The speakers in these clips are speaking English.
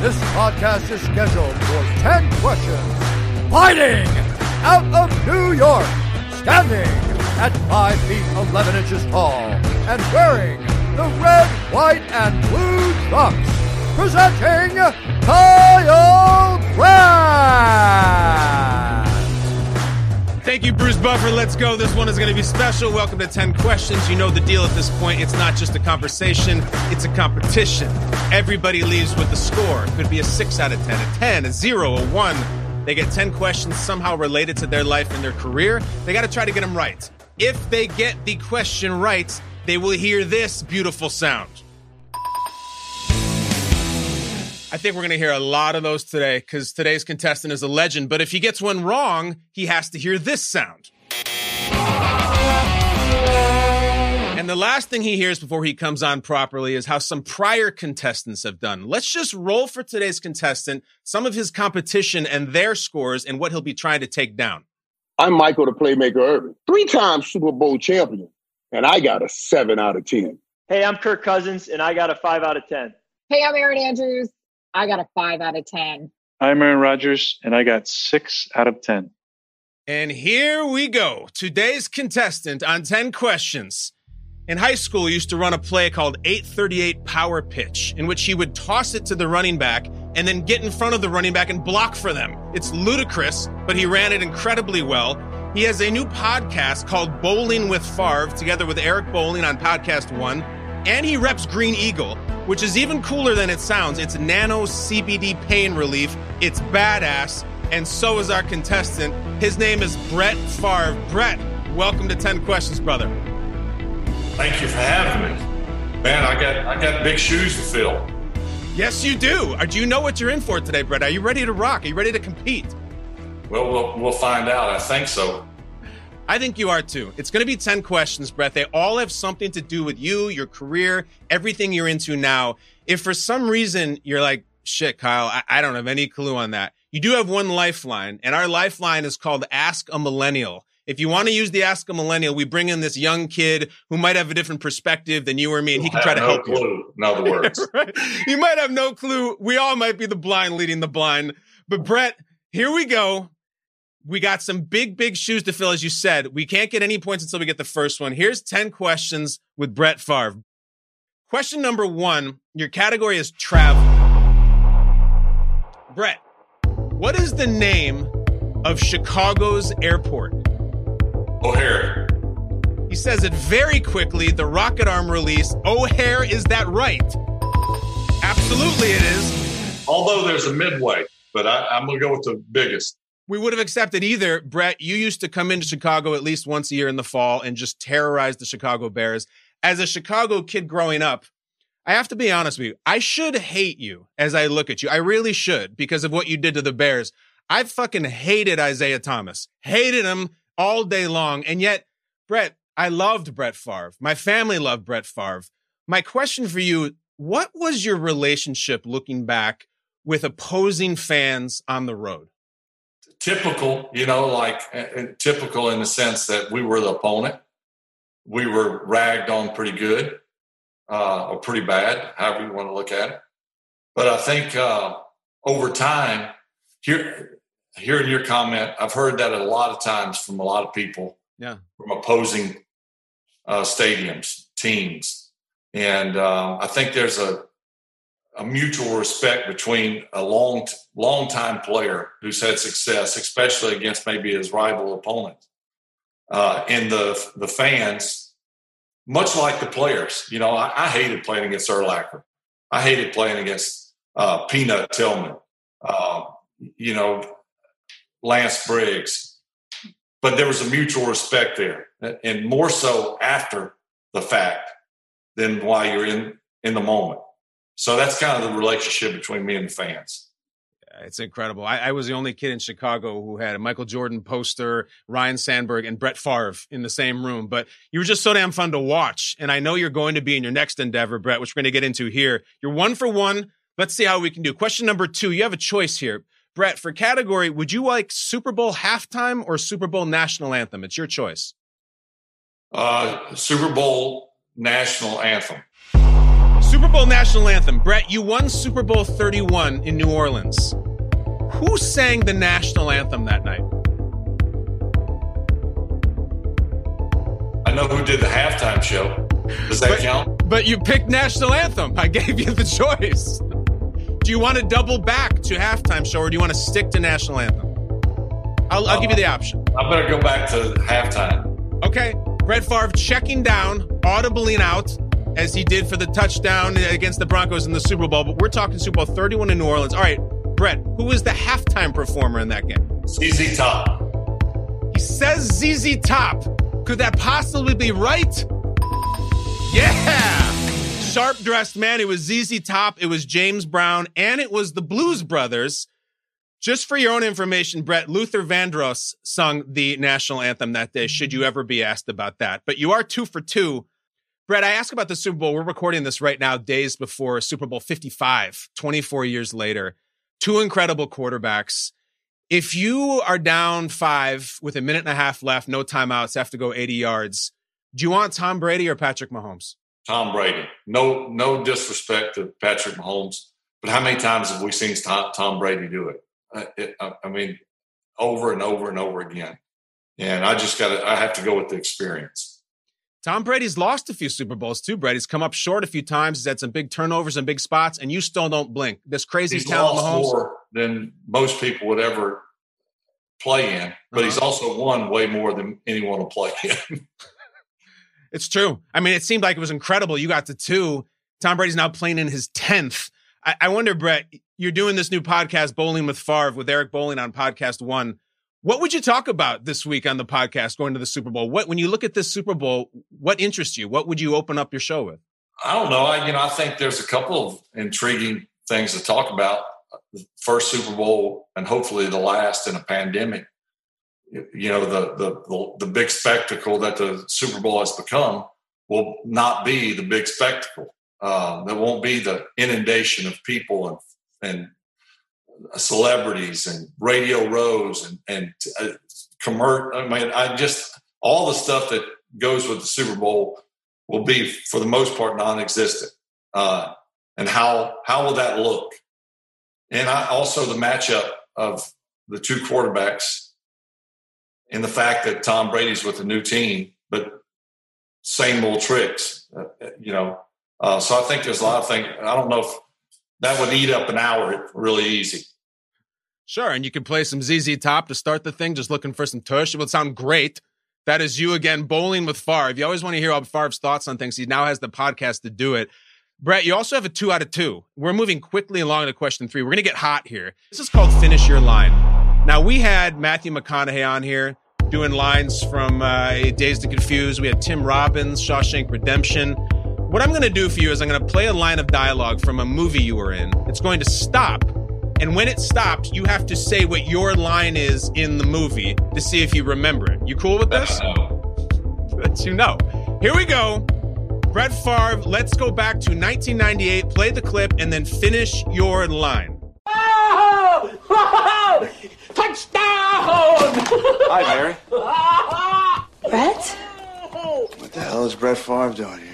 This podcast is scheduled for 10 questions. Fighting out of New York, standing at 5 feet 11 inches tall, and wearing the red, white, and blue trunks. Presenting Kyle Brandt. Thank you, Bruce Buffer. Let's go. This one is going to be special. Welcome to 10 Questions. You know the deal at this point. It's not just a conversation, it's a competition. Everybody leaves with a score. It could be a 6 out of 10, a 10, a 0, a 1. They get 10 questions somehow related to their life and their career. They got to try to get them right. If they get the question right, they will hear this beautiful sound. I think we're going to hear a lot of those today because today's contestant is a legend. But if he gets one wrong, he has to hear this sound. And the last thing he hears before he comes on properly is how some prior contestants have done. Let's just roll for today's contestant, some of his competition and their scores and what he'll be trying to take down. I'm Michael the Playmaker Irvin, three time Super Bowl champion, and I got a seven out of 10. Hey, I'm Kirk Cousins, and I got a five out of 10. Hey, I'm Erin Andrews. I got a five out of 10. I'm Aaron Rodgers, and I got six out of 10. And here we go. Today's contestant on 10 questions. In high school, he used to run a play called 838 Power Pitch, in which he would toss it to the running back and then get in front of the running back and block for them. It's ludicrous, but he ran it incredibly well. He has a new podcast called Bolling with Favre, together with Eric Bolling on Podcast One, and he reps Green Eagle, which is even cooler than it sounds. It's nano CBD pain relief. It's badass. And so is our contestant. His name is Brett Favre. Brett, welcome to 10 Questions, brother. Thank you for having me. Man, I got I got big shoes to fill. Yes, you do. Uh, Do you know what you're in for today, Brett? Are you ready to rock? Are you ready to compete? Well, we'll, we'll find out. I think so. I think you are too. It's going to be 10 questions, Brett. They all have something to do with you, your career, everything you're into now. If for some reason you're like, shit, Kyle, I, I don't have any clue on that, you do have one lifeline, and our lifeline is called Ask a Millennial. If you want to use the Ask a Millennial, we bring in this young kid who might have a different perspective than you or me, and he can try to no help you. clue. In other words, right? You might have no clue. We all might be the blind leading the blind. But Brett, here we go. We got some big, big shoes to fill, as you said. We can't get any points until we get the first one. Here's 10 questions with Brett Favre. Question number one Your category is travel. Brett, what is the name of Chicago's airport? O'Hare. He says it very quickly. The rocket arm release. O'Hare, is that right? Absolutely, it is. Although there's a midway, but I, I'm going to go with the biggest. We would have accepted either. Brett, you used to come into Chicago at least once a year in the fall and just terrorize the Chicago Bears. As a Chicago kid growing up, I have to be honest with you. I should hate you as I look at you. I really should because of what you did to the Bears. I fucking hated Isiah Thomas, hated him all day long. And yet, Brett, I loved Brett Favre. My family loved Brett Favre. My question for you what was your relationship looking back with opposing fans on the road? Typical, you know, like uh, typical in the sense that we were the opponent. We were ragged on pretty good uh, or pretty bad, however you want to look at it. But I think uh, over time, here, hearing your comment, I've heard that a lot of times from a lot of people, yeah, from opposing uh, stadiums, teams, and uh, I think there's a a mutual respect between a long long time player who's had success, especially against maybe his rival opponent, uh, and the the fans, much like the players. You know, I, I hated playing against Urlacher. I hated playing against uh, Peanut Tillman. Uh, you know, Lance Briggs, but there was a mutual respect there, and more so after the fact than while you're in in the moment. So that's kind of the relationship between me and the fans. It's incredible. I, I, was the only kid in Chicago who had a Michael Jordan poster, Ryne Sandberg, and Brett Favre in the same room. But you were just so damn fun to watch. And I know you're going to be in your next endeavor, Brett, which we're going to get into here. You're one for one. Let's see how we can do. Question number two. You have a choice here. Brett, for category, would you like Super Bowl halftime or Super Bowl national anthem? It's your choice. Uh, Super Bowl national anthem. Super Bowl national anthem. Brett, you won Super Bowl 31 in New Orleans. Who sang the national anthem that night? I know who did the halftime show. Does that but, count? But you picked national anthem. I gave you the choice. Do you want to double back to halftime show or do you want to stick to national anthem? I'll, I'll give you the uh, option. I better go back to halftime. Okay. Brett Favre checking down, audibly out, as he did for the touchdown against the Broncos in the Super Bowl. But we're talking Super Bowl 31 in New Orleans. All right, Brett, who was the halftime performer in that game? ZZ Top. He says ZZ Top. Could that possibly be right? Yeah! Sharp dressed man. It was ZZ Top, it was James Brown, and it was the Blues Brothers. Just for your own information, Brett, Luther Vandross sung the national anthem that day, should you ever be asked about that. But you are two for two Brett, I ask about the Super Bowl. We're recording this right now, days before Super Bowl 55, 24 years later. Two incredible quarterbacks. If you are down five with a minute and a half left, no timeouts, have to go 80 yards, do you want Tom Brady or Patrick Mahomes? Tom Brady. No, no disrespect to Patrick Mahomes, but how many times have we seen Tom, Brady do it? Uh, it I mean, over and over and over again. And I just got to, I have to go with the experience. Tom Brady's lost a few Super Bowls too. Brady's come up short a few times. He's had some big turnovers and big spots, and you still don't blink. This crazy he's talent, lost Mahomes. more than most people would ever play in, but uh-huh. he's also won way more than anyone will play in. it's true. I mean, it seemed like it was incredible. You got to two. Tom Brady's now playing in his tenth. I, I wonder, Brett. You're doing this new podcast, Bolling with Favre, with Eric Bolling on Podcast One. What would you talk about this week on the podcast going to the Super Bowl? What when you look at this Super Bowl, what interests you? What would you open up your show with? I don't know. I you know I think there's a couple of intriguing things to talk about. The first Super Bowl and hopefully the last in a pandemic. You know the the the, the big spectacle that the Super Bowl has become will not be the big spectacle. Uh, there won't be the inundation of people and and celebrities and Radio Rows and and uh, I mean, I just all the stuff that goes with the Super Bowl will be for the most part non-existent. Uh, and how how will that look? And I, also the matchup of the two quarterbacks and the fact that Tom Brady's with a new team, but same old tricks, uh, you know. Uh, so I think there's a lot of things. I don't know if that would eat up an hour really easy. Sure, and you can play some ZZ Top to start the thing, just looking for some tush. It would sound great. That is you again, Bolling with Favre. You always want to hear about Favre's thoughts on things. He now has the podcast to do it. Brett, you also have a two out of two. We're moving quickly along to question three. We're going to get hot here. This is called Finish Your Line. Now, we had Matthew McConaughey on here doing lines from uh, Dazed and Confused. We had Tim Robbins, Shawshank Redemption. What I'm going to do for you is I'm going to play a line of dialogue from a movie you were in. It's going to stop and when it stops, you have to say what your line is in the movie to see if you remember it. You cool with this? That you know. Here we go. Brett Favre, let's go back to 1998, play the clip, and then finish your line. Oh! Oh! Touchdown! Hi, Mary. Brett? What the hell is Brett Favre doing here?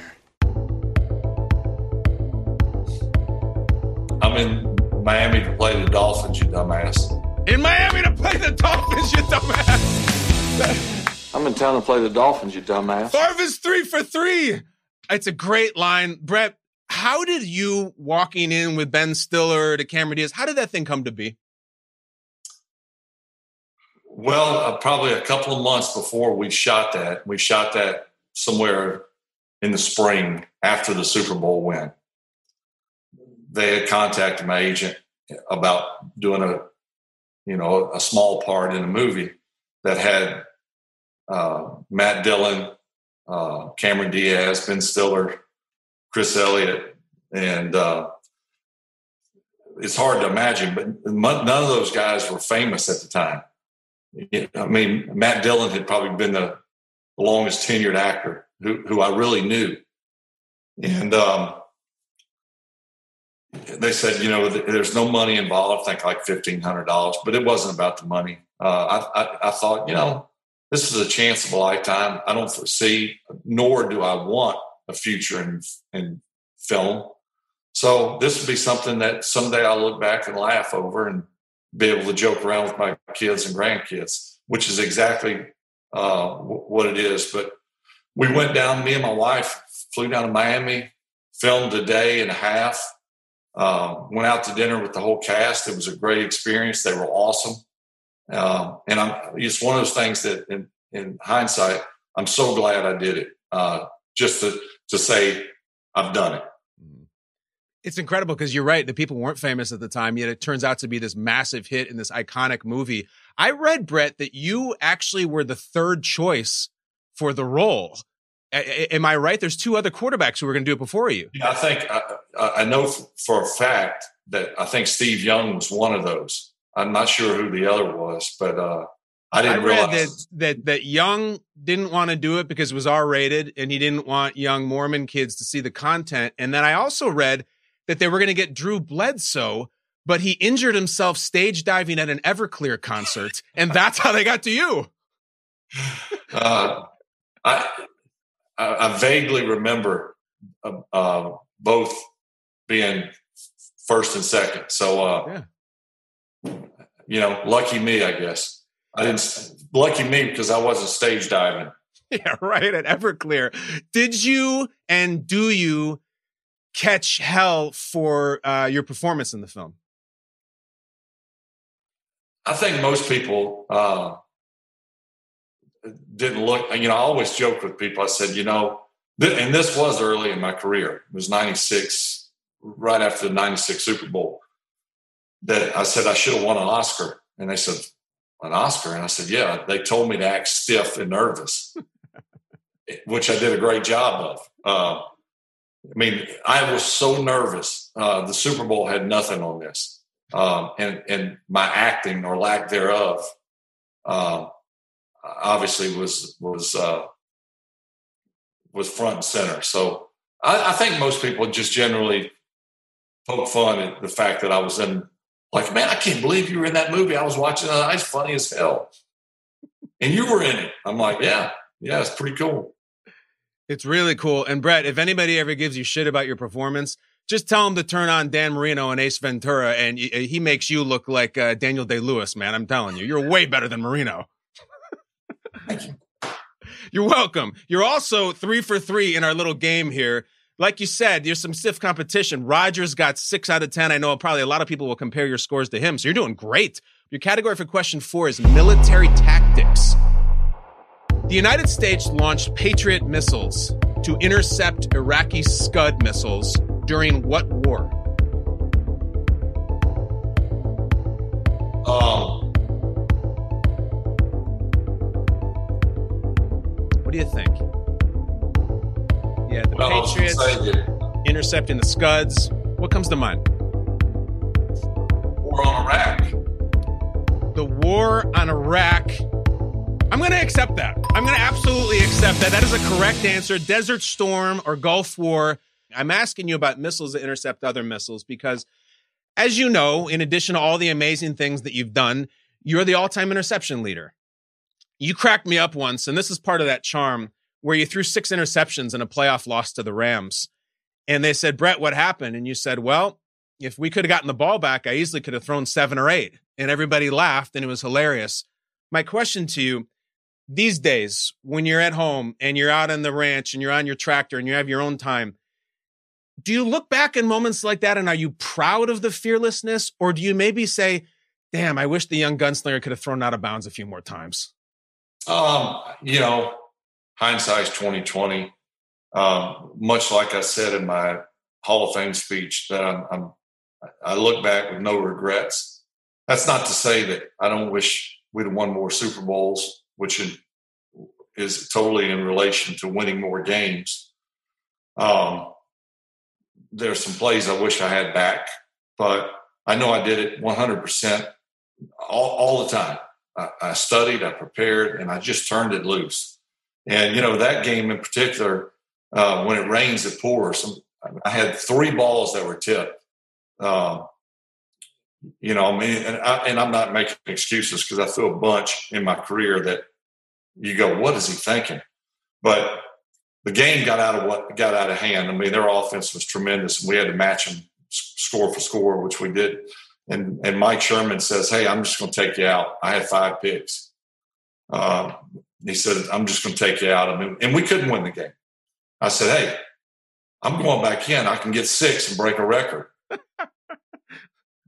I'm in Miami to play the Dolphins, you dumbass. In Miami to play the Dolphins, you dumbass. I'm in town to play the Dolphins, you dumbass. Favre is three for three. It's a great line. Brett, how did you walking in with Ben Stiller to Cameron Diaz, how did that thing come to be? Well, uh, probably a couple of months before we shot that, we shot that somewhere in the spring after the Super Bowl win. They had contacted my agent about doing a, you know, a small part in a movie that had uh, Matt Dillon, uh, Cameron Diaz, Ben Stiller, Chris Elliott, and uh, it's hard to imagine, but none of those guys were famous at the time. I mean, Matt Dillon had probably been the longest tenured actor who, who I really knew. And um, they said, you know, there's no money involved, I think like $1,500, but it wasn't about the money. Uh, I, I, I thought, you know, this is a chance of a lifetime. I don't foresee, nor do I want a future in, in film. So this would be something that someday I'll look back and laugh over and be able to joke around with my kids and grandkids, which is exactly uh, what it is. But we went down, me and my wife flew down to Miami, filmed a day and a half, uh, went out to dinner with the whole cast. It was a great experience. They were awesome. Uh, and I'm, it's one of those things that in, in hindsight, I'm so glad I did it. Uh, just to, to say I've done it. It's incredible because you're right. The people weren't famous at the time, yet it turns out to be this massive hit in this iconic movie. I read, Brett, that you actually were the third choice for the role. A- am I right? There's two other quarterbacks who were going to do it before you. Yeah, I think I, I know for a fact that I think Steve Young was one of those. I'm not sure who the other was, but uh, I didn't I read realize that, that that Young didn't want to do it because it was R rated, and he didn't want young Mormon kids to see the content. And then I also read that they were going to get Drew Bledsoe, but he injured himself stage diving at an Everclear concert, and that's how they got to you. uh, I, I I vaguely remember uh, uh, both being first and second. So, uh, you know, lucky me, I guess. I didn't. Lucky me because I wasn't stage diving. Yeah, right at Everclear. Did you and do you catch hell for uh, your performance in the film? I think most people uh, didn't look. You know, I always joked with people. I said, you know, th- and this was early in my career. It was '96, right after the '96 Super Bowl. That I said I should have won an Oscar, and they said an Oscar, and I said, yeah. They told me to act stiff and nervous, which I did a great job of. Uh, I mean, I was so nervous. Uh, the Super Bowl had nothing on this, um, and and my acting or lack thereof, uh, obviously was was uh, was front and center. So I, I, think most people just generally poke fun at the fact that I was in. Like, man, I can't believe you were in that movie. I was watching it. It's funny as hell, and you were in it. I'm like, yeah, yeah, it's pretty cool. It's really cool. And Brett, if anybody ever gives you shit about your performance, just tell him to turn on Dan Marino and Ace Ventura, and he makes you look like uh, Daniel Day Lewis. Man, I'm telling you, you're way better than Marino. Thank you. You're welcome. You're also three for three in our little game here. Like you said, there's some stiff competition. Rodgers got six out of ten. I know probably a lot of people will compare your scores to him, so you're doing great. Your category for question four is military tactics. The United States launched Patriot missiles to intercept Iraqi Scud missiles during what war? Um, do you think? Yeah, the well, Patriots intercepting the Scuds. What comes to mind? War on Iraq. The war on Iraq I'm going to accept that. I'm going to absolutely accept that. That is a correct answer. Desert Storm or Gulf War. I'm asking you about missiles that intercept other missiles because, as you know, in addition to all the amazing things that you've done, you're the all time interception leader. You cracked me up once, and this is part of that charm where you threw six interceptions in a playoff loss to the Rams. And they said, Brett, what happened? And you said, well, if we could have gotten the ball back, I easily could have thrown seven or eight. And everybody laughed, and it was hilarious. My question to you these days, when you're at home and you're out on the ranch and you're on your tractor and you have your own time, do you look back in moments like that and are you proud of the fearlessness? Or do you maybe say, damn, I wish the young gunslinger could have thrown out of bounds a few more times? Um, you know, hindsight's 2020. Um, much like I said in my Hall of Fame speech, that I'm, I'm I look back with no regrets. That's not to say that I don't wish we'd won more Super Bowls, which is totally in relation to winning more games. Um, there's some plays I wish I had back, but I know I did it 100% all, all the time. I, studied, I prepared, and I just turned it loose. And, you know, that game in particular, uh, when it rains, it pours. I had three balls that were tipped. Um, you know, I mean, and, I, and I'm not making excuses because I threw a bunch in my career that you go, what is he thinking? But the game got out of what got out of hand. I mean, their offense was tremendous, and we had to match them score for score, which we did. And and Mike Sherman says, "Hey, I'm just going to take you out." I had five picks. Uh, he said, "I'm just going to take you out." I mean, and we couldn't win the game. I said, "Hey, I'm going back in. I can get six and break a record."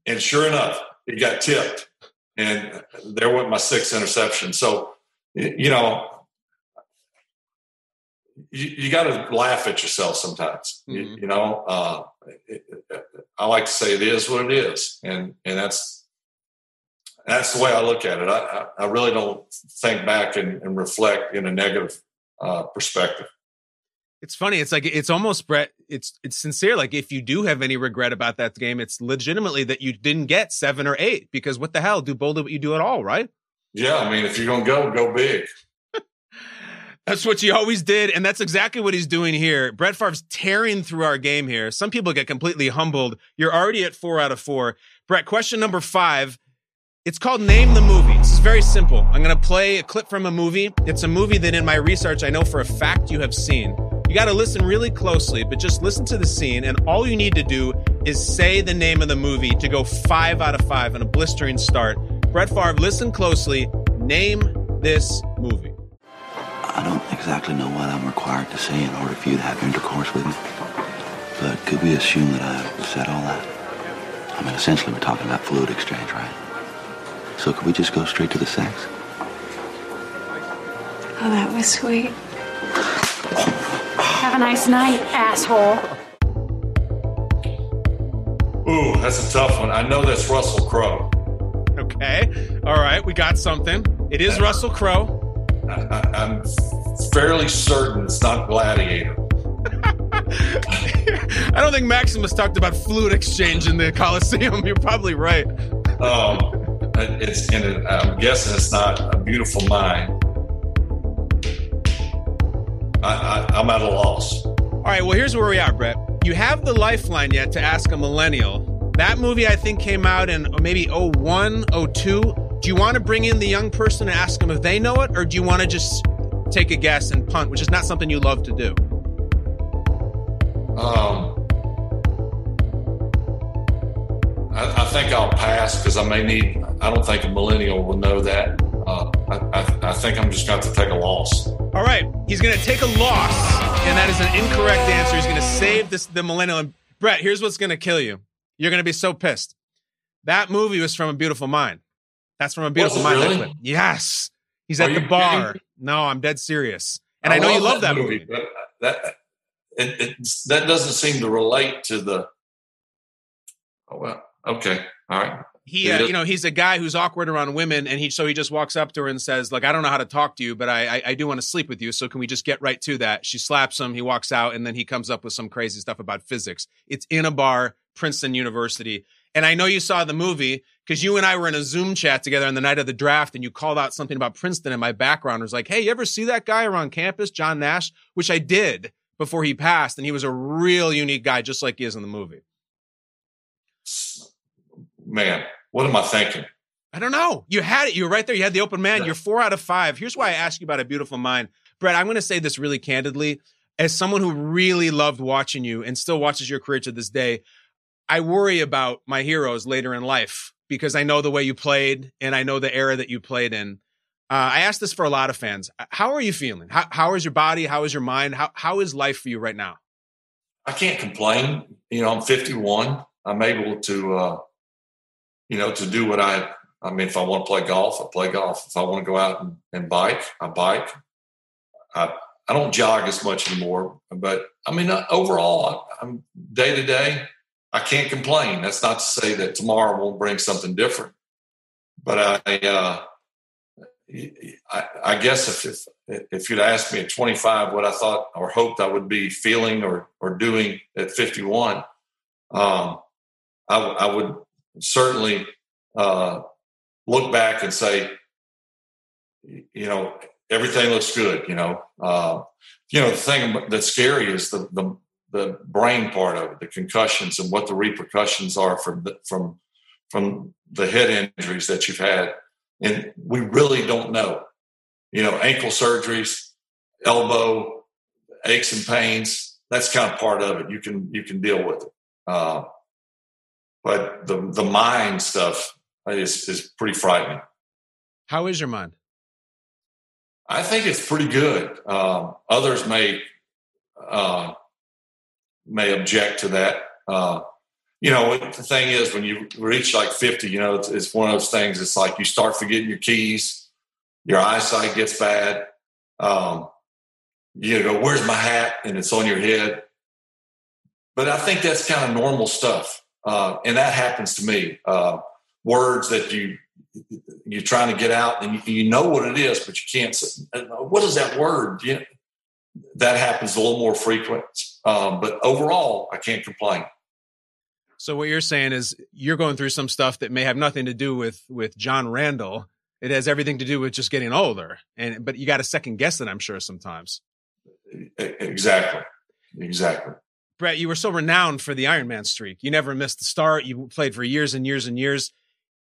and sure enough, it got tipped, and there went my sixth interception. So, you know, you, you got to laugh at yourself sometimes. Mm-hmm. You, you, know, uh, I like to say it is what it is, and and that's that's the way I look at it. I, I really don't think back and, and reflect in a negative uh, perspective. It's funny. It's like it's almost Brett. It's it's sincere. Like if you do have any regret about that game, it's legitimately that you didn't get seven or eight because what the hell? Do boldly what you do at all, right? Yeah, I mean, if you're gonna go, go big. That's what you always did, and that's exactly what he's doing here. Brett Favre's tearing through our game here. Some people get completely humbled. You're already at four out of four. Brett, question number five. It's called Name the Movie. This is very simple. I'm going to play a clip from a movie. It's a movie that, in my research, I know for a fact you have seen. You got to listen really closely, but just listen to the scene, and all you need to do is say the name of the movie to go five out of five on a blistering start. Brett Favre, listen closely. Name this movie. I don't exactly know what I'm required to say in order for you to have intercourse with me. But could we assume that I've said all that? I mean, essentially, we're talking about fluid exchange, right? So could we just go straight to the sex? Oh, that was sweet. Have a nice night, asshole. Ooh, that's a tough one. I know that's Russell Crowe. Okay. All right, we got something. It is Russell Crowe. I, am fairly certain it's not Gladiator. I don't think Maximus talked about fluid exchange in the Coliseum. You're probably right. Um, it's and I'm guessing it's not a beautiful mind. I, I, I'm at a loss. All right. Well, here's where we are, Brett. You have the lifeline yet to ask a millennial. That movie, I think, came out in maybe 01, 02 do you want to bring in the young person and ask them if they know it, or do you want to just take a guess and punt, which is not something you love to do? Um, I, I think I'll pass because I may need. I don't think a millennial will know that. Uh, I, I, I, think I'm just going to take a loss. All right, he's going to take a loss, and that is an incorrect answer. He's going to save this the millennial. And Brett, here's what's going to kill you. You're going to be so pissed. That movie was from A Beautiful Mind. That's from a beautiful mind. Really? Yes, he's Are at the bar. Kidding? No, I'm dead serious, and I, I know you love that movie. movie. that it, it, that doesn't seem to relate to the. Oh well, okay, all right. He, uh, you know, he's a guy who's awkward around women, and he so he just walks up to her and says, "Like, I don't know how to talk to you, but I, I, I do want to sleep with you. So can we just get right to that?" She slaps him. He walks out, and then he comes up with some crazy stuff about physics. It's in a bar, Princeton University, And I know you saw the movie because you and I were in a Zoom chat together on the night of the draft, and you called out something about Princeton, and my background was like, "Hey, you ever see that guy around campus, John Nash?" Which I did before he passed, and he was a real unique guy, just like he is in the movie. Man, what am I thinking? I don't know. You had it. You were right there. You had the open man. You're four out of five. Here's why I asked you about a beautiful mind, Brett. I'm going to say this really candidly, as someone who really loved watching you and still watches your career to this day. I worry about my heroes later in life because I know the way you played and I know the era that you played in. Uh, I asked this for a lot of fans. How are you feeling? How, how is your body? How is your mind? How, how is life for you right now? I can't complain. You know, I'm 51. I'm able to, uh, you know, to do what I, I mean, if I want to play golf, I play golf. If I want to go out and, and bike, I bike. I, I don't jog as much anymore, but I mean, uh, overall, I'm day to day. I can't complain. That's not to say that tomorrow won't bring something different, but I, uh, I, I, guess if, if, if you'd asked me at 25 what I thought or hoped I would be feeling or or doing at 51, um, I, I, would certainly uh, look back and say, you know, everything looks good. You know, uh, you know the thing that's scary is the, the the brain part of it, the concussions and what the repercussions are from the, from from the head injuries that you've had, and we really don't know. You know, ankle surgeries, elbow aches and pains. That's kind of part of it. You can you can deal with it, uh, but the the mind stuff is is pretty frightening. How is your mind? I think it's pretty good. Um, others may uh, may object to that. Uh, you know, the thing is, when you reach like 50, you know, it's, it's, one of those things. It's like you start forgetting your keys, your eyesight gets bad. Um, you go, where's my hat? And it's on your head. But I think that's kind of normal stuff. Uh, and that happens to me. Uh, words that you, you're trying to get out and you, you, know what it is, but you can't say, what is that word? You know, that happens a little more frequent. Um, but overall, I can't complain. So what you're saying is you're going through some stuff that may have nothing to do with with John Randall. It has everything to do with just getting older, and but you got to second guess it. I'm sure sometimes. Exactly. Exactly. Brett, you were so renowned for the Ironman streak. You never missed the start. You played for years and years and years.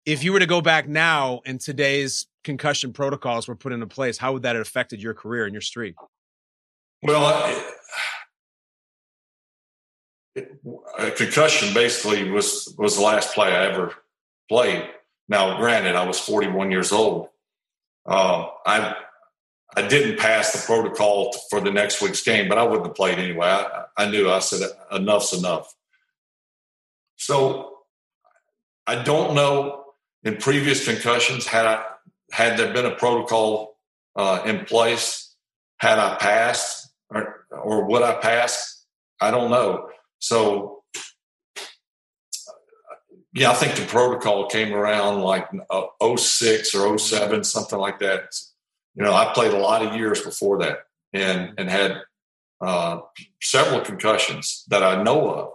If you were to go back now and today's concussion protocols were put into place, how would that have affected your career and your streak? Well, a concussion basically was was the last play I ever played. Now, granted, I was 41 years old. Uh, I I didn't pass the protocol for the next week's game, but I wouldn't have played anyway. I, I knew I said enough's enough. So I don't know. In previous concussions, had I had there been a protocol uh, in place, had I passed or, or would I pass? I don't know. So, yeah, I think the protocol came around like uh, 06 or 07, something like that. You know, I played a lot of years before that and, and had uh, several concussions that I know of.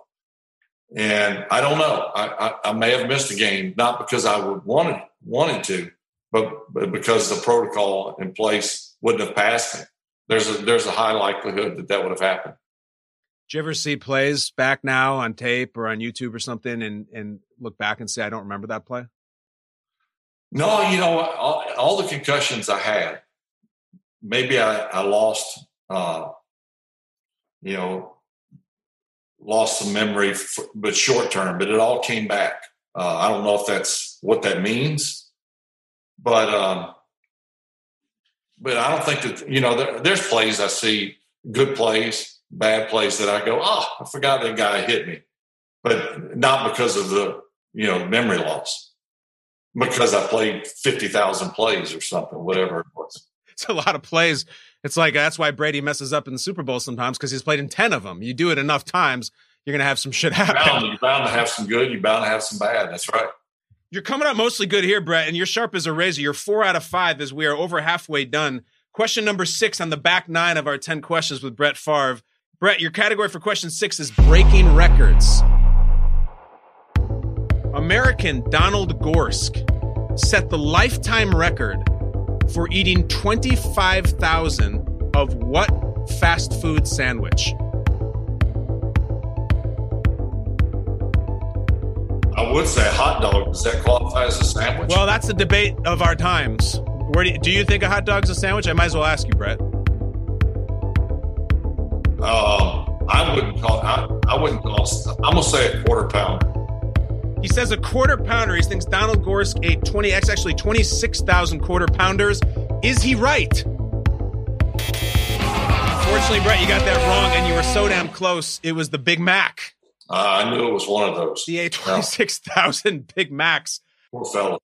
And I don't know. I, I, I, may have missed a game, not because I would wanted wanted to, but, but because the protocol in place wouldn't have passed me. There's a there's a high likelihood that that would have happened. Do you ever see plays back now on tape or on YouTube or something and, and look back and say, I don't remember that play? No, you know, all, all the concussions I had, maybe I, I lost, uh, you know, lost some memory, for, but short term, but it all came back. Uh, I don't know if that's what that means, but, um, but I don't think that, you know, there, there's plays I see, good plays bad plays that I go, oh, I forgot that guy hit me, but not because of the you know memory loss, because I played fifty thousand plays or something, whatever it was. It's a lot of plays. It's like that's why Brady messes up in the Super Bowl sometimes because he's played in ten of them. You do it enough times, you're gonna have some shit happen. You're bound, you're bound to have some good. You're bound to have some bad. That's right. You're coming up mostly good here, Brett, and you're sharp as a razor. You're four out of five as we are over halfway done. Question number six on the back nine of our 10 questions with Brett Favre. Brett, your category for question six is breaking records. American Donald Gorske set the lifetime record for eating 25,000 of what fast food sandwich? I would say hot dog. Does that qualify as a sandwich? Well, that's the debate of our times. Where do you, do you think a hot dog's a sandwich? I might as well ask you, Brett. Uh, I wouldn't call. I, I wouldn't call. I'm gonna say a quarter pound. He says a quarter pounder. He thinks Donald Gorske ate 20 x actually 26,000 quarter pounders. Is he right? Fortunately, Brett, you got that wrong, and you were so damn close. It was the Big Mac. Uh, I knew it was one of those. He ate 26,000 Big Macs. Poor fella.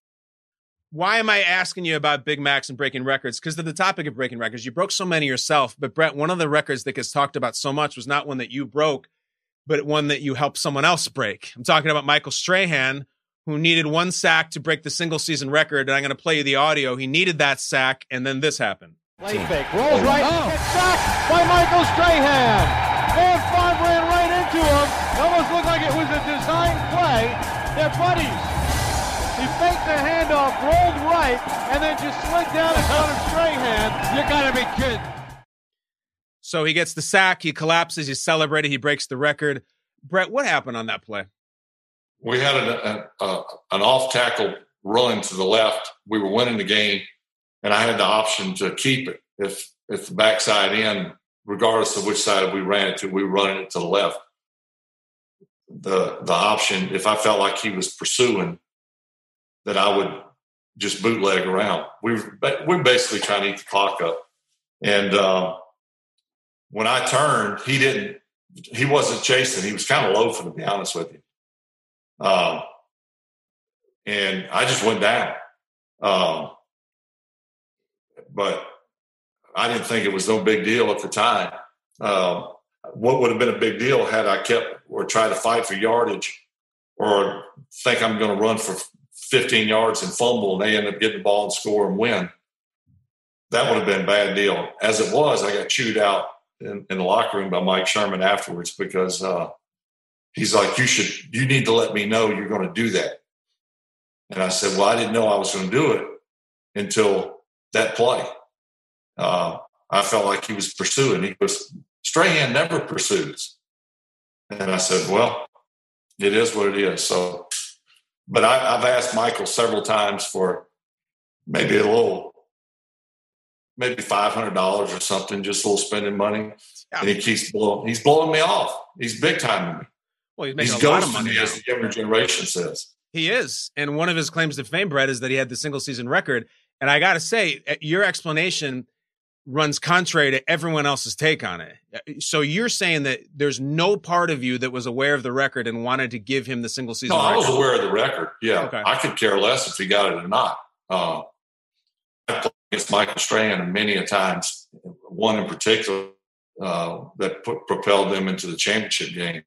Why am I asking you about Big Macs and breaking records? Because of the topic of breaking records, you broke so many yourself. But Brett, one of the records that gets talked about so much was not one that you broke, but one that you helped someone else break. I'm talking about Michael Strahan, who needed one sack to break the single season record. And I'm going to play you the audio. He needed that sack, and then this happened. Play fake, rolls right, oh. gets sacked by Michael Strahan. And Favre ran right into him. It almost looked like it was a design play. They're buddies. He faked the handoff, rolled right, and then just slid down in front of Strahan. You gotta be kidding. So he gets the sack, he collapses, he's celebrated, he breaks the record. Brett, what happened on that play? We had an, a, a, uh, an off tackle run to the left. We were winning the game, and I had the option to keep it if if the backside in, regardless of which side we ran it to, we were running it to the left. The the option, if I felt like he was pursuing, that I would just bootleg around. We were, we're basically trying to eat the clock up. And uh, when I turned, he didn't. He wasn't chasing. He was kind of loafing, to be honest with you. Um, and I just went down. Um, but I didn't think it was no big deal at the time. What would have been a big deal had I kept or tried to fight for yardage or think I'm going to run for 15 yards and fumble and they end up getting the ball and score and win. That would have been a bad deal. As it was, I got chewed out in, in the locker room by Mike Sherman afterwards because uh, he's like, "You should, you need to let me know you're going to do that." And I said, "Well, I didn't know I was going to do it until that play." Uh, I felt like he was pursuing. He was Strahan never pursues, and I said, "Well, it is what it is." So but I, have asked Michael several times for maybe a little, maybe five hundred dollars or something, just a little spending money, yeah. and he keeps blowing. He's blowing me off. He's big time me. Well, he's making he's a lot of money, as the younger generation says. He is, and one of his claims to fame, Brett, is that he had the single season record. And I got to say, your explanation runs contrary to everyone else's take on it. Uh, so you're saying that there's no part of you that was aware of the record and wanted to give him the single season. No, record. I was aware of the record. Yeah, okay. I could care less if he got it or not. Uh, I played against Michael Strahan many a times. One in particular uh, that put, propelled them into the championship game,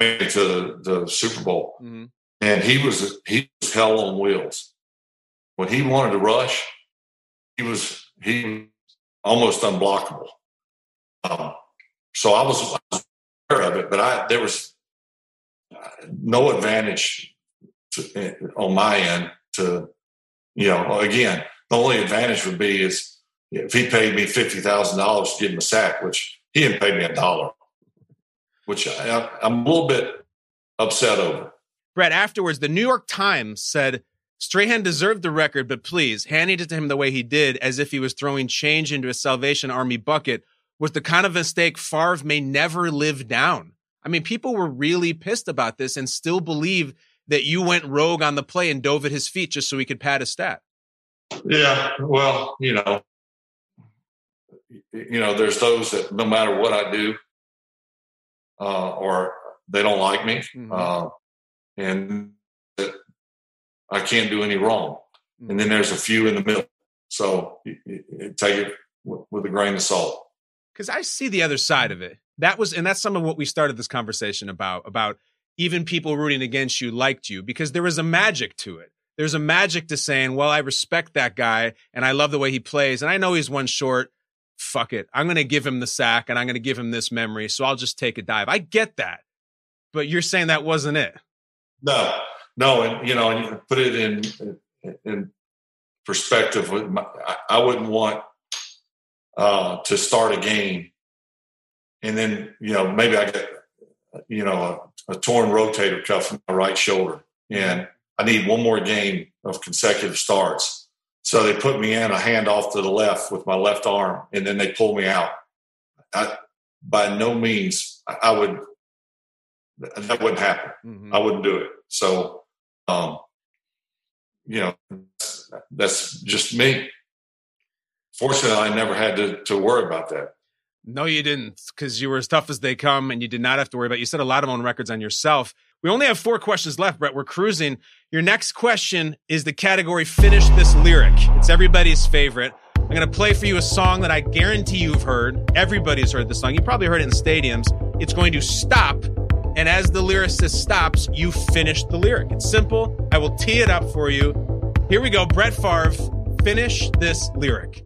into the, the Super Bowl, mm-hmm. and he was he was hell on wheels. When he wanted to rush, he was he almost unblockable. Um, so I was, I was, aware of it, but I there was no advantage to, eh, on my end to, you know, again, the only advantage would be is if he paid me fifty thousand dollars to give him a sack, which he didn't pay me a dollar, which I, I'm a little bit upset over. Brett, afterwards, the New York Times said Strahan deserved the record, but please, handing it to him the way he did, as if he was throwing change into a Salvation Army bucket, was the kind of mistake Favre may never live down. I mean, people were really pissed about this and still believe that you went rogue on the play and dove at his feet just so he could pad a stat. Yeah, well, you know, you know, there's those that no matter what I do, uh, or they don't like me, mm-hmm. uh, and I can't do any wrong. And then there's a few in the middle. So you, you take it with, with a grain of salt. Because I see the other side of it. That was, and that's some of what we started this conversation about, about even people rooting against you liked you because there was a magic to it. There's a magic to saying, well, I respect that guy and I love the way he plays. And I know he's one short. Fuck it. I'm going to give him the sack and I'm going to give him this memory. So I'll just take a dive. I get that. But you're saying that wasn't it. No, no, and you know, and you put it in in perspective. With my, I, I wouldn't want uh, to start a game, and then you know maybe I get you know a, a torn rotator cuff in my right shoulder, and I need one more game of consecutive starts. So they put me in a handoff to the left with my left arm, and then they pull me out. I, by no means I would that wouldn't happen. Mm-hmm. I wouldn't do it. So, um, you know, that's just me. Fortunately, I never had to, to worry about that. No, you didn't, because you were as tough as they come, and you did not have to worry about. it. You set a lot of own records on yourself. We only have four questions left, Brett. We're cruising. Your next question is the category "Finish this lyric." It's everybody's favorite. I'm going to play for you a song that I guarantee you've heard. Everybody's heard the song. You probably heard it in stadiums. It's going to stop and as the lyricist stops, you finish the lyric. It's simple. I will tee it up for you. Here we go. Brett Favre, finish this lyric.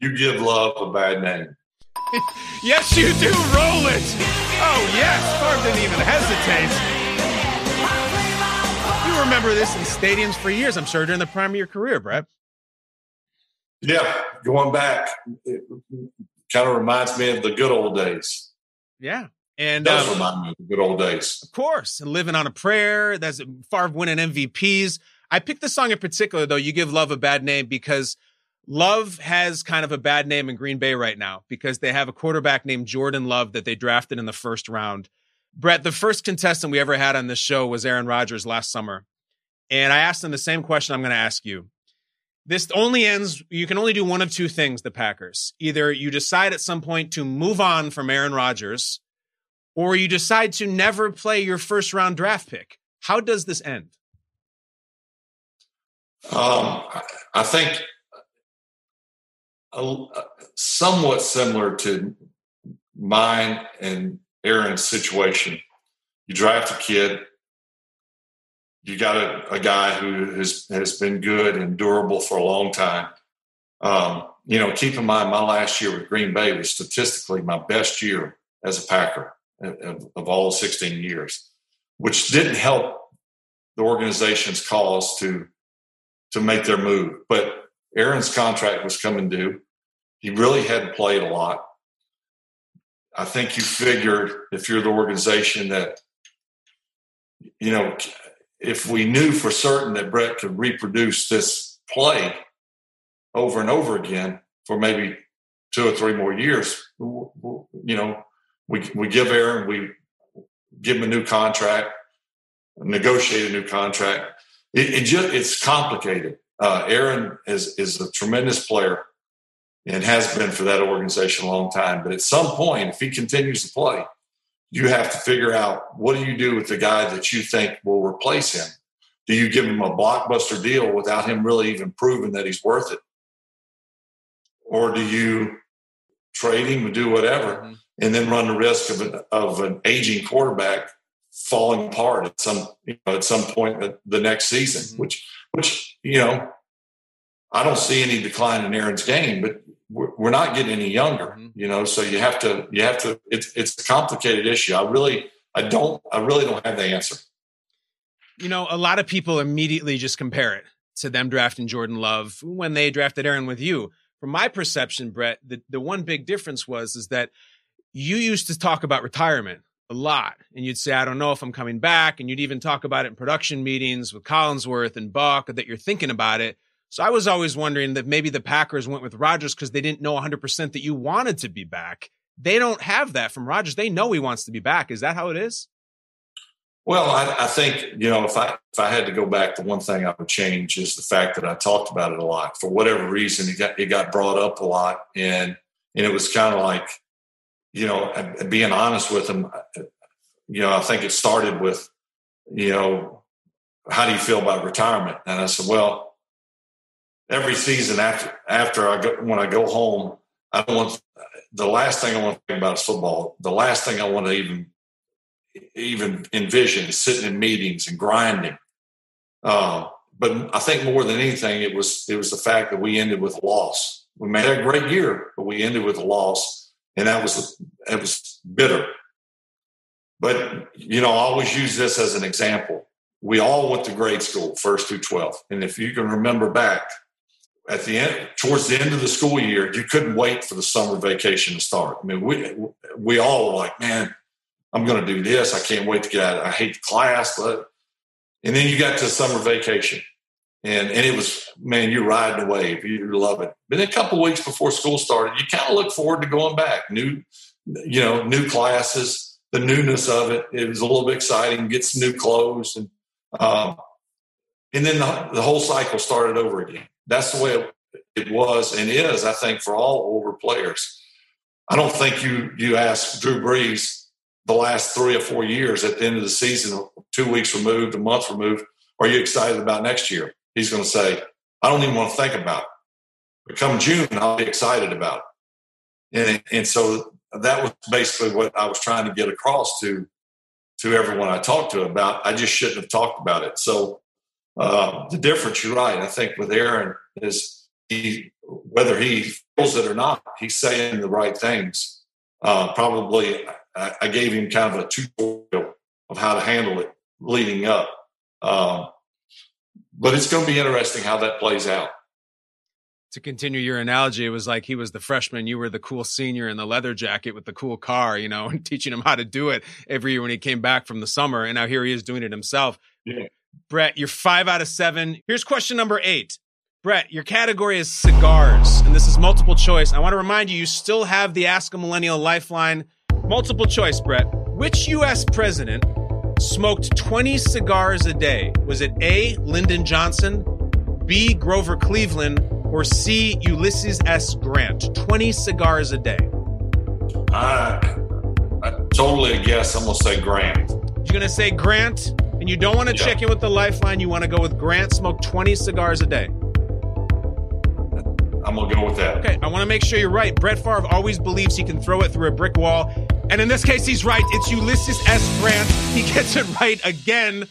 You give love a bad name. yes, you do. Roll it. Oh, yes. Favre didn't even hesitate remember this in stadiums for years, I'm sure, during the prime of your career, Brett. Yeah, going back, it kind of reminds me of the good old days. Yeah. And it does um, remind me of the good old days. Of course. And living on a prayer. That's Favre winning MVPs. I picked the song in particular, though. You give Love a bad name because Love has kind of a bad name in Green Bay right now because they have a quarterback named Jordan Love that they drafted in the first round. Brett, the first contestant we ever had on this show was Aaron Rodgers last summer. And I asked him the same question I'm going to ask you. This only ends, you can only do one of two things, the Packers. Either you decide at some point to move on from Aaron Rodgers, or you decide to never play your first round draft pick. How does this end? Um, I think a, somewhat similar to mine and Aaron's situation. You draft a kid, you got a, a, guy who has has been good and durable for a long time. Um, you know, keep in mind, my last year with Green Bay was statistically my best year as a Packer of, of all 16 years, which didn't help the organization's cause to to make their move. But Aaron's contract was coming due. He really hadn't played a lot. I think you figured if you're the organization that, you know, if we knew for certain that Brett could reproduce this play over and over again for maybe two or three more years, you know, we we give Aaron, we give him a new contract, negotiate a new contract. It, it just it's complicated. Uh, Aaron is is a tremendous player and has been for that organization a long time. But at some point, if he continues to play, you have to figure out what do you do with the guy that you think will replace him? Do you give him a blockbuster deal without him really even proving that he's worth it? Or do you trade him and do whatever mm-hmm. and then run the risk of an, of an aging quarterback falling apart at some you know, at some point the next season, mm-hmm. which which you know I don't see any decline in Aaron's game, but we're not getting any younger, mm-hmm. you know. So you have to, you have to. It's it's a complicated issue. I really, I don't, I really don't have the answer. You know, a lot of people immediately just compare it to them drafting Jordan Love when they drafted Aaron with you. From my perception, Brett, the, the one big difference was is that you used to talk about retirement a lot, and you'd say, "I don't know if I'm coming back," and you'd even talk about it in production meetings with Collinsworth and Buck that you're thinking about it so I was always wondering that maybe the Packers went with Rodgers because they didn't know 100% that you wanted to be back. They don't have that from Rodgers. They know he wants to be back. Is that how it is? Well, I, I, think you know if I if I had to go back, the one thing I would change is the fact that I talked about it a lot. For whatever reason, it got it got brought up a lot, and and it was kind of like, you know, being honest with him. You know, I think it started with, you know, how do you feel about retirement? And I said, well, every season after after I go when I go home, I don't want the last thing I want to think about is football. The last thing I want to even even envision is sitting in meetings and grinding. Uh, but I think more than anything, it was it was the fact that we ended with a loss. We made a great year, but we ended with a loss, and that was that was bitter. But you know, I always use this as an example. We all went to grade school, first through 12, and if you can remember back at the end, towards the end of the school year, you couldn't wait for the summer vacation to start. I mean, we we all were like, man, I'm going to do this. I can't wait to get out. I hate class, but and then you got to summer vacation, and and it was man, you're riding a wave. You love it. But a couple weeks before school started, you kind of look forward to going back. New, you know, new classes, the newness of it. It was a little bit exciting. Get some new clothes, and um, and then the, the whole cycle started over again. That's the way it, was and is. I think for all older players. I don't think you you ask Drew Brees the last three or four years at the end of the season, two weeks removed, a month removed, are you excited about next year? He's going to say, I don't even want to think about it. But come June, I'll be excited about it. And, and so that was basically what I was trying to get across to to everyone I talked to about. I just shouldn't have talked about it. So uh, the difference, you're right. I think with Aaron is he, whether he feels it or not, he's saying the right things. Uh, probably I, I, gave him kind of a tutorial of how to handle it leading up. Um, but it's going to be interesting how that plays out. To continue your analogy, it was like he was the freshman, you were the cool senior in the leather jacket with the cool car, you know, and teaching him how to do it every year when he came back from the summer. And now here he is doing it himself. Yeah. Brett, you're five out of seven. Here's question number eight. Brett, your category is cigars, and this is multiple choice. I want to remind you, you still have the Ask a Millennial Lifeline. Multiple choice, Brett. Which U.S. president smoked 20 cigars a day? Was it A. Lyndon Johnson, B. Grover Cleveland, or C. Ulysses S. Grant? 20 cigars a day. I, I totally a guess. I'm going to say Grant. You're going to say Grant, and you don't want to yeah. check in with the lifeline. You want to go with Grant, smoke 20 cigars a day. I'm going to go with that. Okay, I want to make sure you're right. Brett Favre always believes he can throw it through a brick wall. And in this case, he's right. It's Ulysses S. Grant. He gets it right again.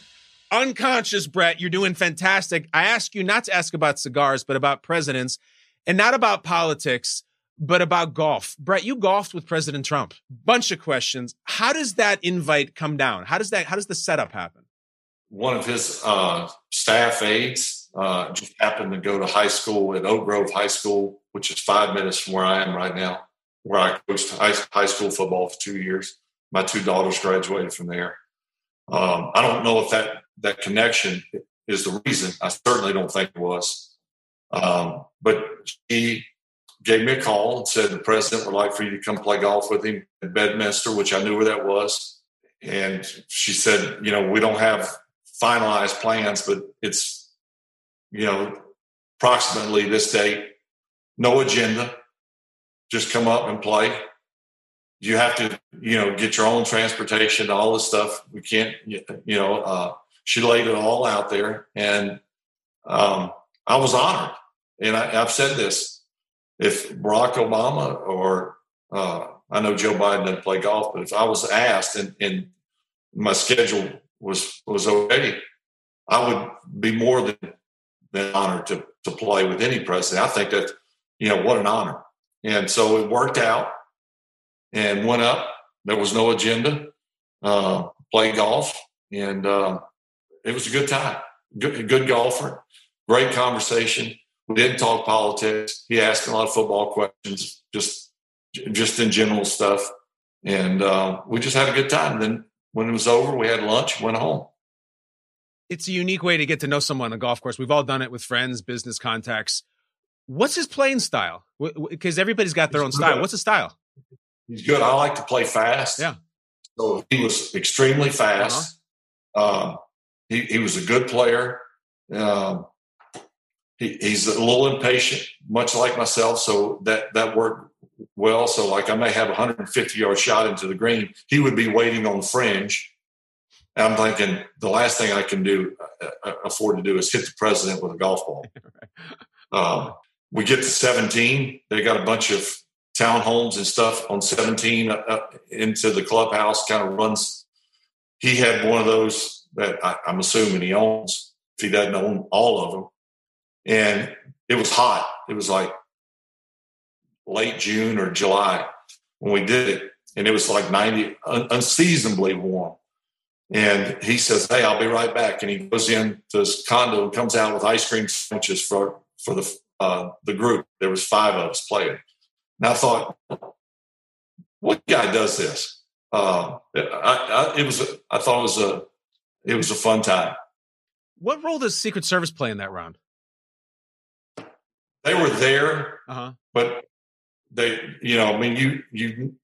Unconscious, Brett. You're doing fantastic. I ask you not to ask about cigars, but about presidents and not about politics, but about golf. Brett, you golfed with President Trump. Bunch of questions. How does that invite come down? How does that, how does the setup happen? One of his uh, staff aides uh, just happened to go to high school at Oak Grove High School, which is five minutes from where I am right now where I coached high, high school football for two years. My two daughters graduated from there. Um, I don't know if that that connection is the reason. I certainly don't think it was. Um, but she gave me a call and said the president would like for you to come play golf with him at Bedminster, which I knew where that was. And she said, you know, we don't have finalized plans, but it's, you know, approximately this date, no agenda just come up and play. You have to, you know, get your own transportation, all this stuff. We can't, you know, uh, she laid it all out there. And um, I was honored. And I, have said this if Barack Obama or uh, I know Joe Biden didn't play golf, but if I was asked and, and my schedule was was okay, I would be more than, than honored to to play with any president. I think that you know what an honor. And so it worked out and went up. There was no agenda. Uh, play golf, and uh, it was a good time. Good, good golfer, great conversation. We didn't talk politics. He asked a lot of football questions, just just in general stuff, and uh, we just had a good time. Then when it was over, we had lunch, went home. It's a unique way to get to know someone on a golf course. We've all done it with friends, business contacts. What's his playing style? Because everybody's got their own style. What's his style? He's good. I like to play fast. Yeah. So he was extremely fast. Uh-huh. Um, he, he was a good player. Um, he, he's a little impatient, much like myself. So that that worked well. So like I may have a 150 yard shot into the green. He would be waiting on fringe. And I'm thinking the last thing I can do uh, uh afford to do is hit the president with a golf ball. um, we get to 17. They got a bunch of townhomes and stuff on 17 uh, into the clubhouse, kind of runs. He had one of those that I, am assuming he owns if he doesn't own all of them. And it was hot. It was like late June or July when we did it. And it was like 90, un- unseasonably warm. And he says, Hey, I'll be right back. And he goes in to his condo and comes out with ice cream sandwiches for, for the, uh, the group. There was five of us playing. And I thought, what guy does this? Uh, I, I, it was, a, I thought it was a, it was a fun time. What role does Secret Service play in that round? They were there, uh-huh. but they, you know, I mean, you, you,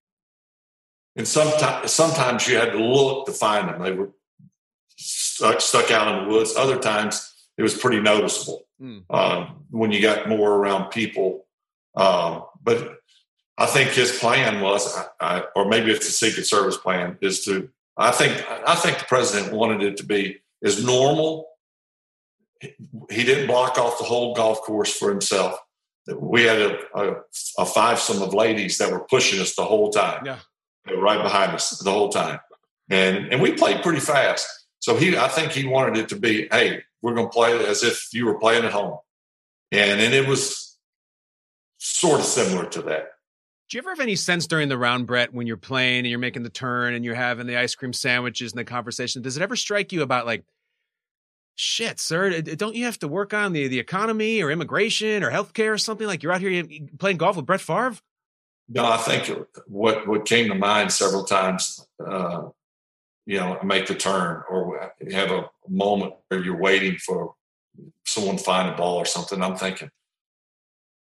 and sometimes, sometimes you had to look to find them. They were stuck, stuck out in the woods. Other times it was pretty noticeable mm. um, when you got more around people. Um, but I think his plan was, I, I, or maybe it's a Secret Service plan, is to. I think I think the president wanted it to be as normal. He didn't block off the whole golf course for himself. We had a, a, a fivesome of ladies that were pushing us the whole time. Yeah, they were right behind us the whole time, and and we played pretty fast. So he, I think he wanted it to be, hey, we're going to play as if you were playing at home, and and it was sort of similar to that. Do you ever have any sense during the round, Brett, when you're playing and you're making the turn and you're having the ice cream sandwiches and the conversation? Does it ever strike you about like, shit, sir, don't you have to work on the, the economy or immigration or healthcare or something? Like you're out here playing golf with Brett Favre? No, I think what what came to mind several times, uh, you know, make the turn or have a moment where you're waiting for someone to find a ball or something. I'm thinking,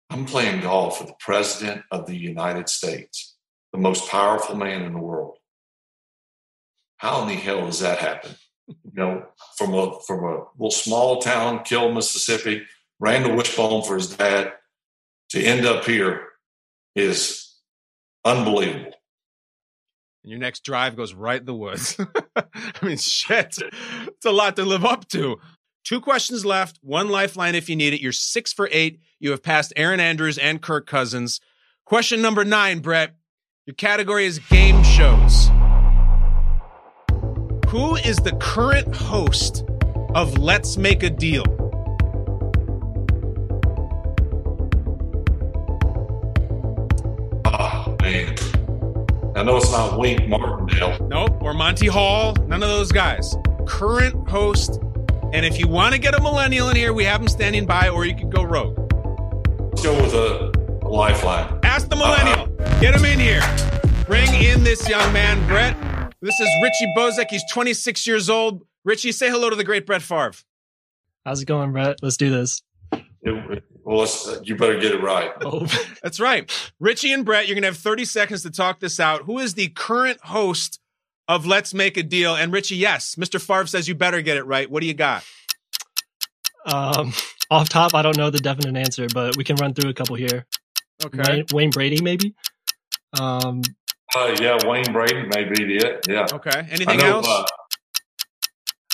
I'm playing golf with the President of the United States, the most powerful man in the world. How in the hell does that happen? You know, from a from a little small town, Kiln, Mississippi, ran to Wishbone for his dad to end up here is unbelievable. And your next drive goes right in the woods. I mean, shit, it's a lot to live up to. Two questions left, one lifeline if you need it. You're six for eight. You have passed Erin Andrews and Kirk Cousins. Question number nine, Brett. Your category is game shows. Who is the current host of Let's Make a Deal? Oh, man. I know it's not Wink Martindale. Nope, or Monty Hall. None of those guys. Current host and if you want to get a millennial in here, we have them standing by, or you could go rogue. Let's go with a, a lifeline. Ask the millennial. Uh-huh. Get him in here. Bring in this young man, Brett. This is Richie Bozek. He's 26 years old. Richie, say hello to the great Brett Favre. How's it going, Brett? Let's do this. It, well, uh, you better get it right. Oh. That's right. Richie and Brett, you're going to have 30 seconds to talk this out. Who is the current host of Let's Make a Deal. And Richie, yes, Mr. Favre says you better get it right. What do you got? Um, off top, I don't know the definite answer, but we can run through a couple here. Okay. Wayne, Wayne Brady, maybe. Um, uh, yeah, Wayne Brady may be it. Yeah. Okay. Anything know, else? Uh,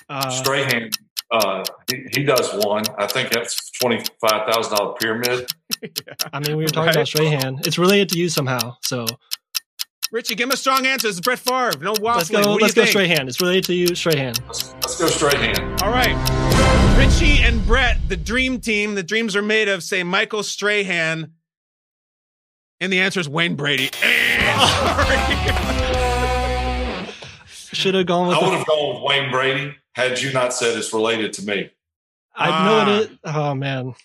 uh, Strahan, uh, he, he does one. I think that's twenty five thousand dollar pyramid. yeah. I mean, we were talking right. about Strahan. It's related to you somehow. So Richie, give him a strong answer. It's Brett Favre. No waffling. Let's go. let's go Strahan. It's related to you, Strahan. Let's, let's go Strahan. All right. Richie and Brett, the dream team, the dreams are made of, say Michael Strahan. And the answer is Wayne Brady. Should have gone with. I would have gone with Wayne Brady had you not said it's related to me. I uh, know it. Oh man.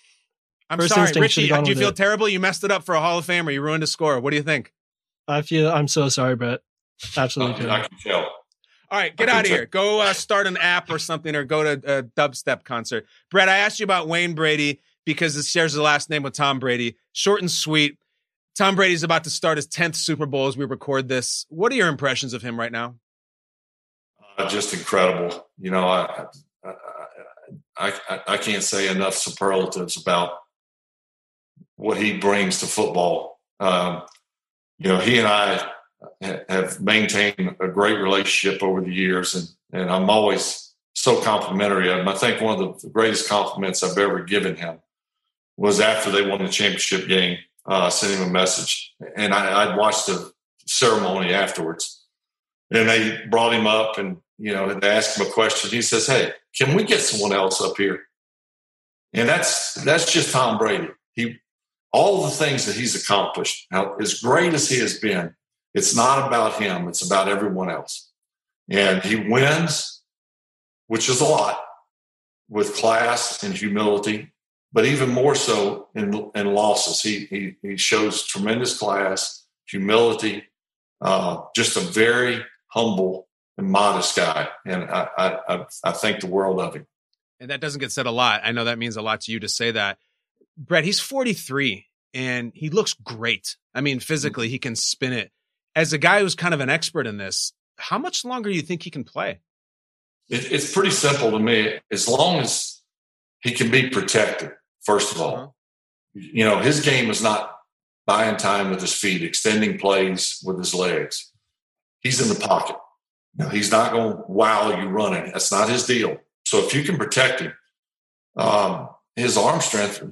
I'm First sorry, Richie. Do you feel it. terrible? You messed it up for a Hall of Famer. You ruined a score. What do you think? I feel I'm so sorry, Brett. Absolutely. I, I can tell. All right, get out of here. Go uh, start an app or something, or go to a dubstep concert. Brett, I asked you about Wayne Brady because it shares the last name with Tom Brady. Short and sweet. Tom Brady's about to start his tenth Super Bowl as we record this. What are your impressions of him right now? Uh, just incredible. You know, I, I, I I can't say enough superlatives about what he brings to football. Um, you know, he and I have maintained a great relationship over the years, and, and I'm always so complimentary of him. I think one of the greatest compliments I've ever given him was after they won the championship game, uh, sent him a message, and I, I'd watched the ceremony afterwards, and they brought him up, and you know, they asked him a question. He says, "Hey, can we get someone else up here? And that's that's just Tom Brady. He all the things that he's accomplished, how, as great as he has been, it's not about him, it's about everyone else. And he wins, which is a lot, with class and humility, but even more so in, in losses. He, he, he shows tremendous class, humility, uh, just a very humble and modest guy. And I, I, I think the world of him. And that doesn't get said a lot. I know that means a lot to you to say that. Brett, he's 43 and he looks great. I mean, physically, he can spin it. As a guy who's kind of an expert in this, how much longer do you think he can play? It, it's pretty simple to me. As long as he can be protected, first of all, you know, his game is not buying time with his feet, extending plays with his legs. He's in the pocket. Know, he's not going to wow you running. That's not his deal. So if you can protect him, um, his arm strength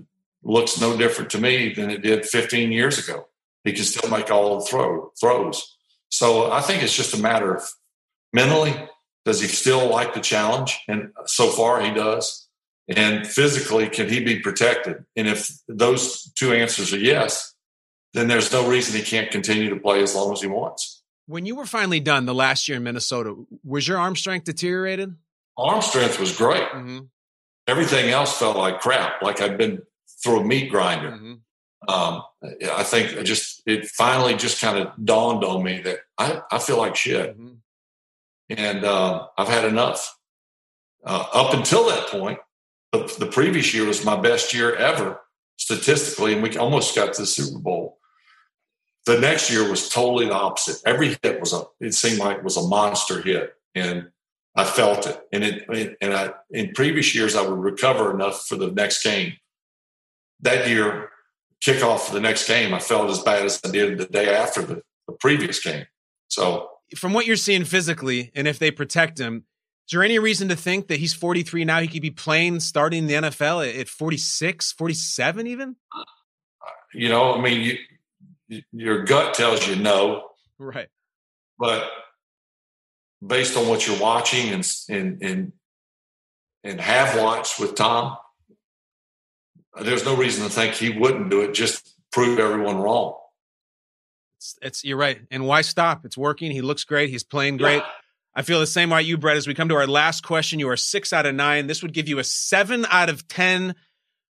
looks no different to me than it did 15 years ago. He can still make all the throw, throws. So I think it's just a matter of mentally, does he still like the challenge? And so far he does. And physically, can he be protected? And if those two answers are yes, then there's no reason he can't continue to play as long as he wants. When you were finally done the last year in Minnesota, was your arm strength deteriorated? Arm strength was great. Mm-hmm. Everything else felt like crap, like I'd been through a meat grinder. Mm-hmm. Um, I think just it finally just kind of dawned on me that I, I feel like shit, mm-hmm. and uh, I've had enough. Uh, up until that point, the, the, previous year was my best year ever statistically, and we almost got to the Super Bowl. The next year was totally the opposite. Every hit was a it seemed like it was a monster hit, and I felt it. And it and I in previous years I would recover enough for the next game that year, kickoff for the next game, I felt as bad as I did the day after the, the previous game. So, from what you're seeing physically, and if they protect him, is there any reason to think that he's 43 now? He could be playing, starting the NFL at 46, 47, even? You know, I mean, you, your gut tells you no. Right. But based on what you're watching and, and, and, and have watched with Tom, there's no reason to think he wouldn't do it. Just prove everyone wrong. It's, it's you're right. And why stop? It's working. He looks great. He's playing great. Yeah. I feel the same way you, Brett. As we come to our last question, you are six out of nine. This would give you a seven out of ten,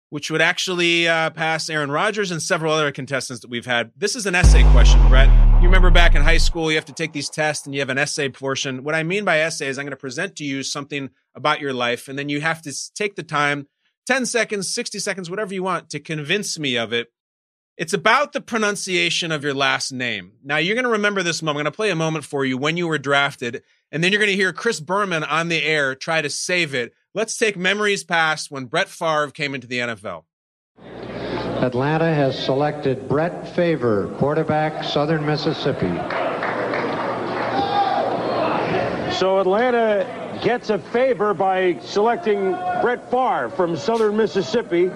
which would actually uh, pass Aaron Rodgers and several other contestants that we've had. This is an essay question, Brett. You remember back in high school, you have to take these tests and you have an essay portion. What I mean by essay is I'm going to present to you something about your life, and then you have to take the time 10 seconds, 60 seconds, whatever you want to convince me of it. It's about the pronunciation of your last name. Now, you're going to remember this moment. I'm going to play a moment for you when you were drafted, and then you're going to hear Chris Berman on the air try to save it. Let's take memories past when Brett Favre came into the NFL. Atlanta has selected Brett Favre, quarterback, Southern Mississippi. So Atlanta gets a favor by selecting Brett Favre from Southern Mississippi.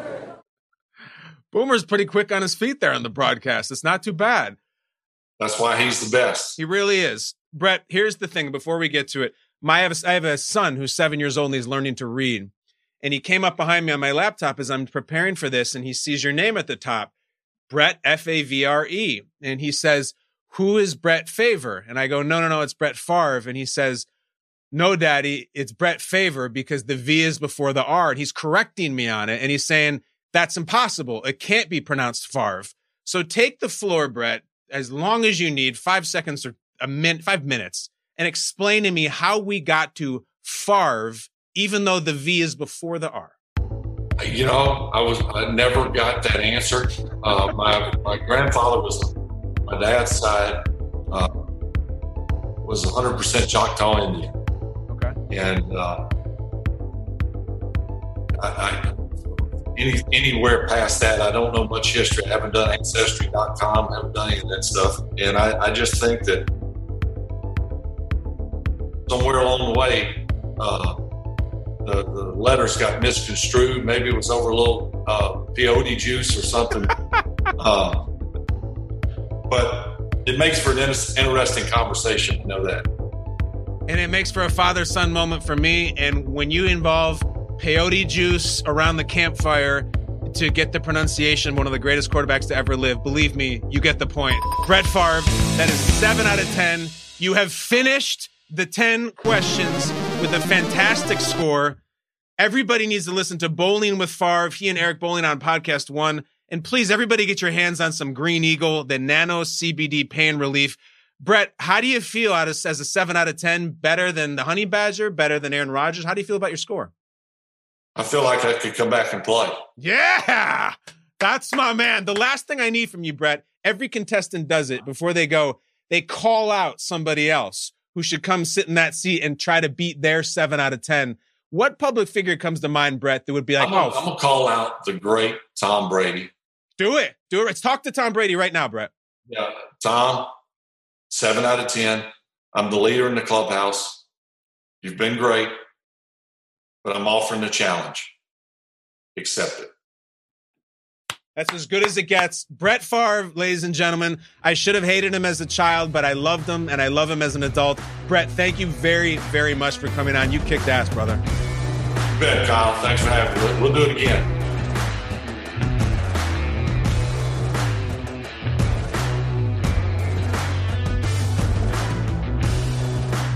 Boomer's pretty quick on his feet there on the broadcast. It's not too bad. That's why he's the best. He really is. Brett, here's the thing before we get to it. My, I, have a, I have a son who's seven years old and he's learning to read. And he came up behind me on my laptop as I'm preparing for this and he sees your name at the top, Brett, F A V R E. And he says, Who is Brett Favre? And I go, No, no, no, it's Brett Favre. And he says, no, daddy, it's Brett Favre because the V is before the R. And he's correcting me on it. And he's saying, that's impossible. It can't be pronounced Favre. So take the floor, Brett, as long as you need, five seconds or a minute, five minutes, and explain to me how we got to Favre, even though the V is before the R. You know, I was I never got that answer. Uh, my my grandfather was my dad's side uh, was 100% Choctaw Indian. Okay. And uh, I, I, any, anywhere past that, I don't know much history. I haven't done Ancestry.com, haven't done any of that stuff. And I, I just think that somewhere along the way, uh, the, the, letters got misconstrued. Maybe it was over a little uh, peyote juice or something. uh, but it makes for an interesting conversation to know that. and it makes for a father son moment for me. And when you involve peyote juice around the campfire to get the pronunciation one of the greatest quarterbacks to ever live, believe me, you get the point. Brett Favre, that is seven out of 10. You have finished the 10 questions with a fantastic score. Everybody needs to listen to Bolling with Favre. He and Eric Bolling on podcast one. And please, everybody get your hands on some Green Eagle, the Nano CBD pain relief. Brett, how do you feel out of, as a seven out of 10? Better than the Honey Badger? Better than Aaron Rodgers? How do you feel about your score? I feel like I could come back and play. Yeah, that's my man. The last thing I need from you, Brett, every contestant does it before they go, they call out somebody else who should come sit in that seat and try to beat their seven out of 10. What public figure comes to mind, Brett, that would be like, I'm gonna, oh, I'm gonna call out the great Tom Brady. do it. Do it. Let's talk to Tom Brady right now, Brett. Yeah, Tom, seven out of ten. I'm the leader in the clubhouse. You've been great, but I'm offering the challenge. Accept it. That's as good as it gets. Brett Favre, ladies and gentlemen. I should have hated him as a child, but I loved him and I love him as an adult. Brett, thank you very, very much for coming on. You kicked ass, brother. You bet, Kyle. Thanks for having me. We'll, do it again.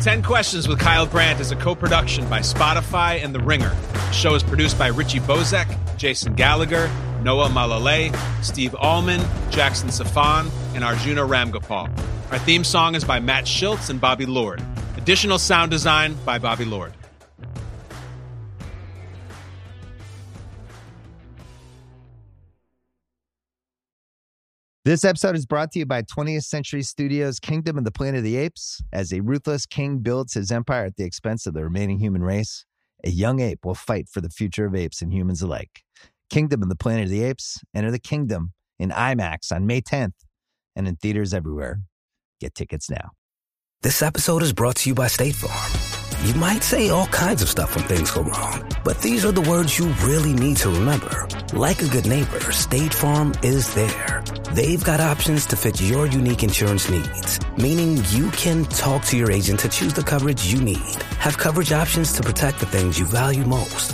10 Questions with Kyle Brandt is a co production by Spotify and The Ringer. The show is produced by Richie Bozek, Jason Gallagher, Noah Malale, Steve Allman, Jackson Safan, and Arjuna Ramgopal. Our theme song is by Matt Schiltz and Bobby Lord. Additional sound design by Bobby Lord. This episode is brought to you by 20th Century Studios' Kingdom of the Planet of the Apes. As a ruthless king builds his empire at the expense of the remaining human race, a young ape will fight for the future of apes and humans alike. Kingdom of the Planet of the Apes. Enter the kingdom in IMAX on May 10th and in theaters everywhere. Get tickets now. This episode is brought to you by State Farm. You might say all kinds of stuff when things go wrong, but these are the words you really need to remember. Like a good neighbor, State Farm is there. They've got options to fit your unique insurance needs, meaning you can talk to your agent to choose the coverage you need, have coverage options to protect the things you value most.